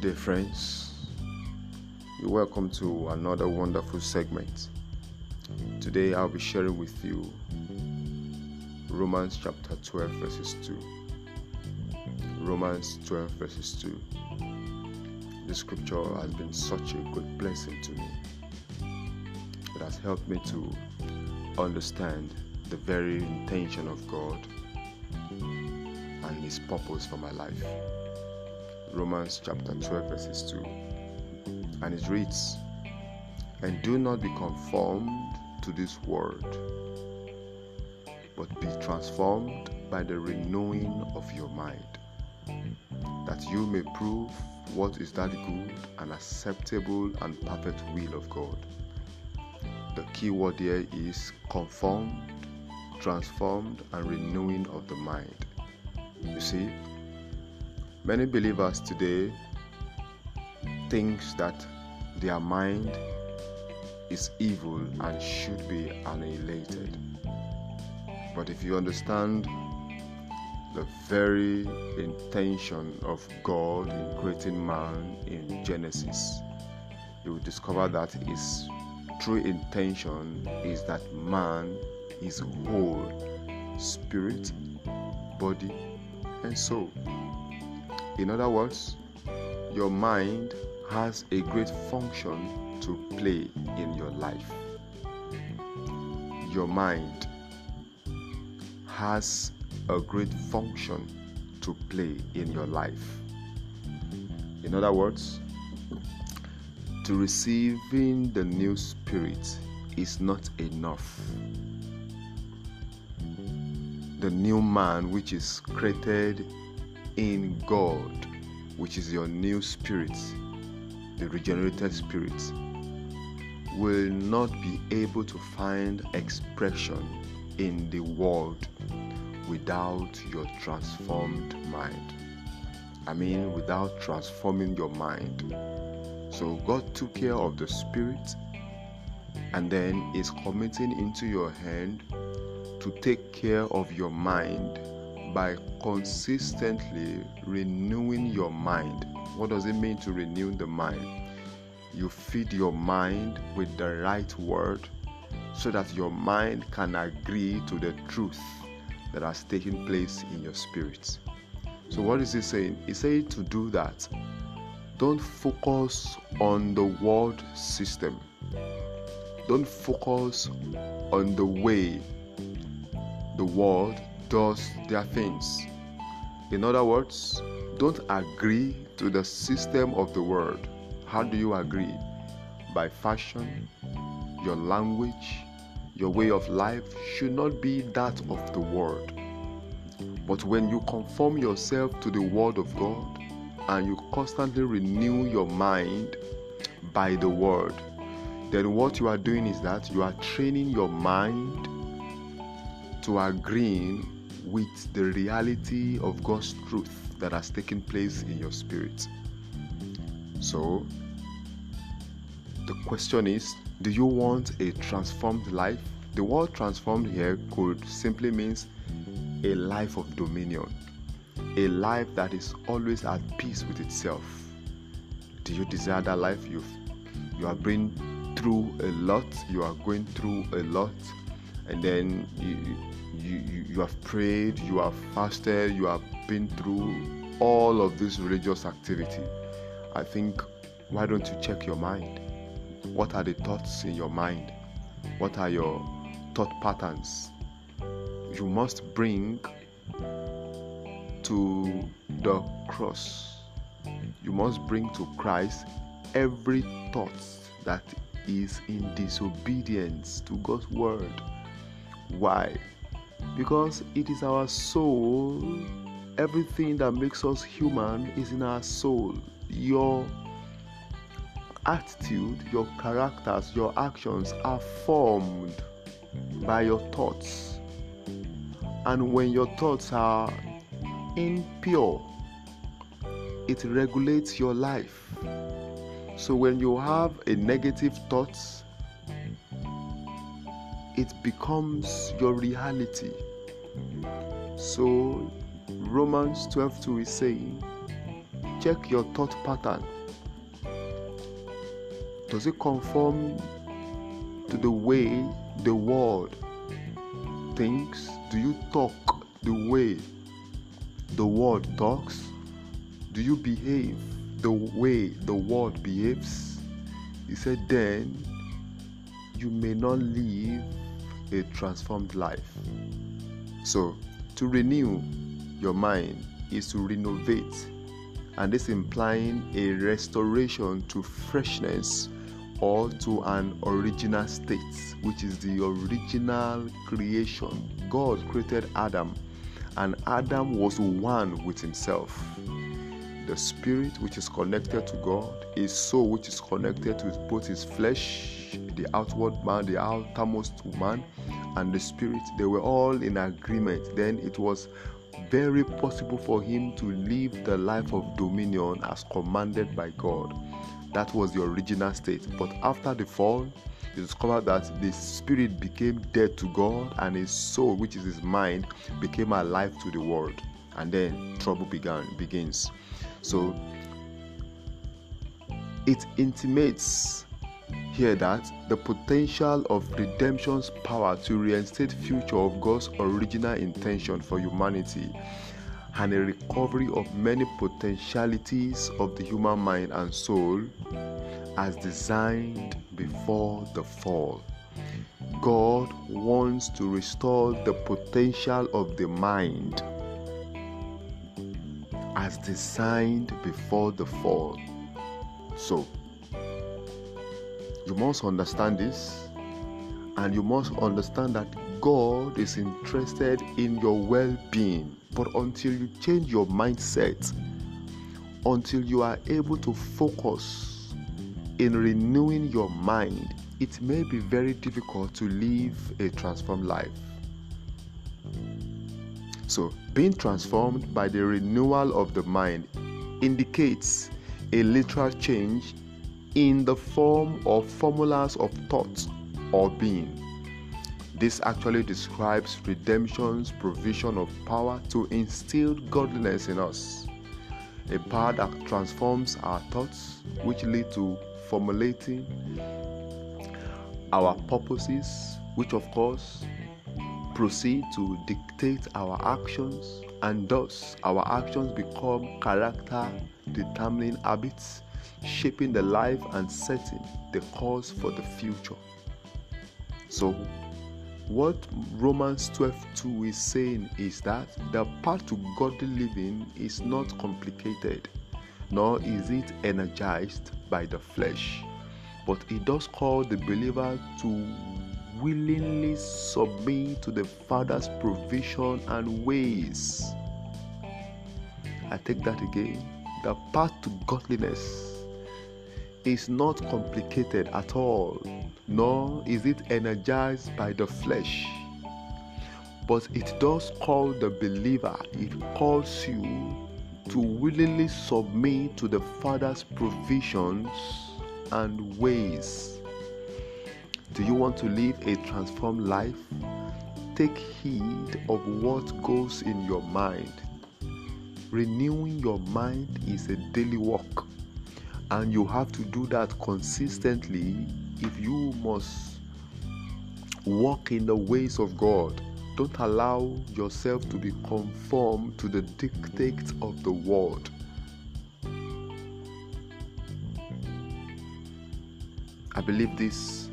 Good day, friends. You're welcome to another wonderful segment. Today, I'll be sharing with you Romans chapter 12, verses 2. Romans 12, verses 2. The scripture has been such a good blessing to me. It has helped me to understand the very intention of God and His purpose for my life. Romans chapter 12, verses 2. And it reads, And do not be conformed to this world, but be transformed by the renewing of your mind, that you may prove what is that good and acceptable and perfect will of God. The key word here is conformed, transformed, and renewing of the mind. You see, Many believers today thinks that their mind is evil and should be annihilated. But if you understand the very intention of God in creating man in Genesis, you will discover that his true intention is that man is whole spirit, body, and soul. In other words, your mind has a great function to play in your life. Your mind has a great function to play in your life. In other words, to receiving the new spirit is not enough. The new man, which is created in God, which is your new spirit, the regenerated spirit, will not be able to find expression in the world without your transformed mind. I mean, without transforming your mind. So, God took care of the spirit and then is committing into your hand to take care of your mind by consistently renewing your mind. What does it mean to renew the mind? You feed your mind with the right word so that your mind can agree to the truth that has taken place in your spirit. So, what is he saying? He said to do that. Don't focus on the world system. Don't focus on the way the world does their things. In other words, don't agree to the system of the world. How do you agree? By fashion, your language, your way of life should not be that of the world. But when you conform yourself to the Word of God and you constantly renew your mind by the Word, then what you are doing is that you are training your mind to agreeing with the reality of God's truth that has taken place in your spirit. So, the question is do you want a transformed life? The word transformed here could simply means a life of dominion, a life that is always at peace with itself. Do you desire that life? You've, you have been through a lot, you are going through a lot, and then you, you, you, you have prayed, you have fasted, you have been through all of this religious activity. I think, why don't you check your mind? What are the thoughts in your mind? What are your thought patterns? You must bring to the cross. You must bring to Christ every thought that is in disobedience to God's word. Why? Because it is our soul, everything that makes us human is in our soul. Your attitude, your characters, your actions are formed by your thoughts. And when your thoughts are impure, it regulates your life. So when you have a negative thoughts, it becomes your reality. So Romans 12 2 is saying, check your thought pattern. Does it conform to the way the world thinks? Do you talk the way the world talks? Do you behave the way the world behaves? He said, then you may not live a transformed life. So, to renew your mind is to renovate, and this implying a restoration to freshness or to an original state, which is the original creation. God created Adam, and Adam was one with himself. The spirit, which is connected to God, his soul, which is connected to both his flesh, the outward man, the outermost man, and the spirit, they were all in agreement. Then it was very possible for him to live the life of dominion as commanded by God. That was the original state. But after the fall, you discover that the spirit became dead to God and his soul, which is his mind, became alive to the world. And then trouble began begins. So it intimates here that the potential of redemption's power to reinstate future of God's original intention for humanity and a recovery of many potentialities of the human mind and soul as designed before the fall. God wants to restore the potential of the mind as designed before the fall. So, you must understand this, and you must understand that God is interested in your well being. But until you change your mindset, until you are able to focus in renewing your mind, it may be very difficult to live a transformed life. So, being transformed by the renewal of the mind indicates a literal change in the form of formulas of thought or being. This actually describes redemption's provision of power to instill godliness in us, a power that transforms our thoughts, which lead to formulating our purposes, which of course proceed to dictate our actions, and thus our actions become character determining habits, shaping the life and setting the course for the future. So, what Romans 12 2 is saying is that the path to godly living is not complicated, nor is it energized by the flesh, but it does call the believer to willingly submit to the Father's provision and ways. I take that again. The path to godliness is not complicated at all, nor is it energized by the flesh. But it does call the believer, it calls you to willingly submit to the Father's provisions and ways. Do you want to live a transformed life? Take heed of what goes in your mind. Renewing your mind is a daily work, and you have to do that consistently if you must walk in the ways of God. Don't allow yourself to be conformed to the dictates of the world. I believe this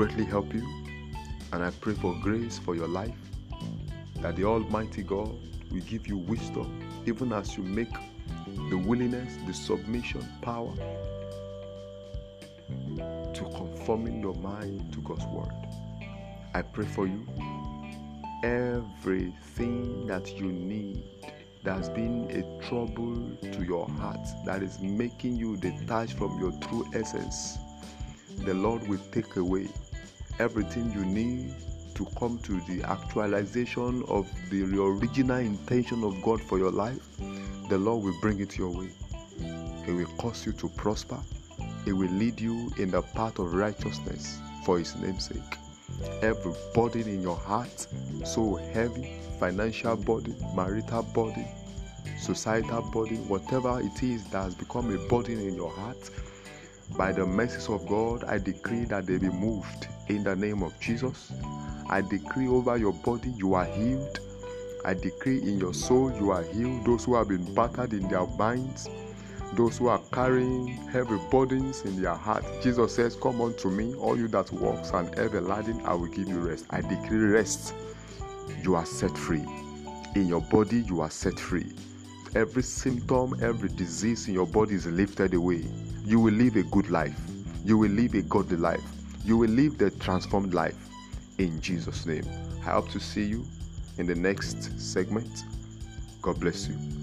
greatly help you. And I pray for grace for your life, that the Almighty God will give you wisdom, even as you make the willingness, the submission, power to conforming your mind to God's word. I pray for you everything that you need that has been a trouble to your heart, that is making you detached from your true essence the Lord will take away everything you need to come to the actualization of the original intention of God for your life. The Lord will bring it your way. He will cause you to prosper. He will lead you in the path of righteousness for His name's sake. Every burden in your heart, so heavy, financial burden, marital burden, societal burden, whatever it is that has become a burden in your heart, by the mercies of God, I decree that they be moved in the name of Jesus. I decree over your body, you are healed. I decree in your soul, you are healed. Those who have been battered in their minds, those who are carrying heavy burdens in their heart. Jesus says, Come unto me, all you that walks and heavy laden, I will give you rest. I decree rest. You are set free. In your body, you are set free. Every symptom, every disease in your body is lifted away. You will live a good life. You will live a godly life. You will live the transformed life. In Jesus' name. I hope to see you in the next segment. God bless you.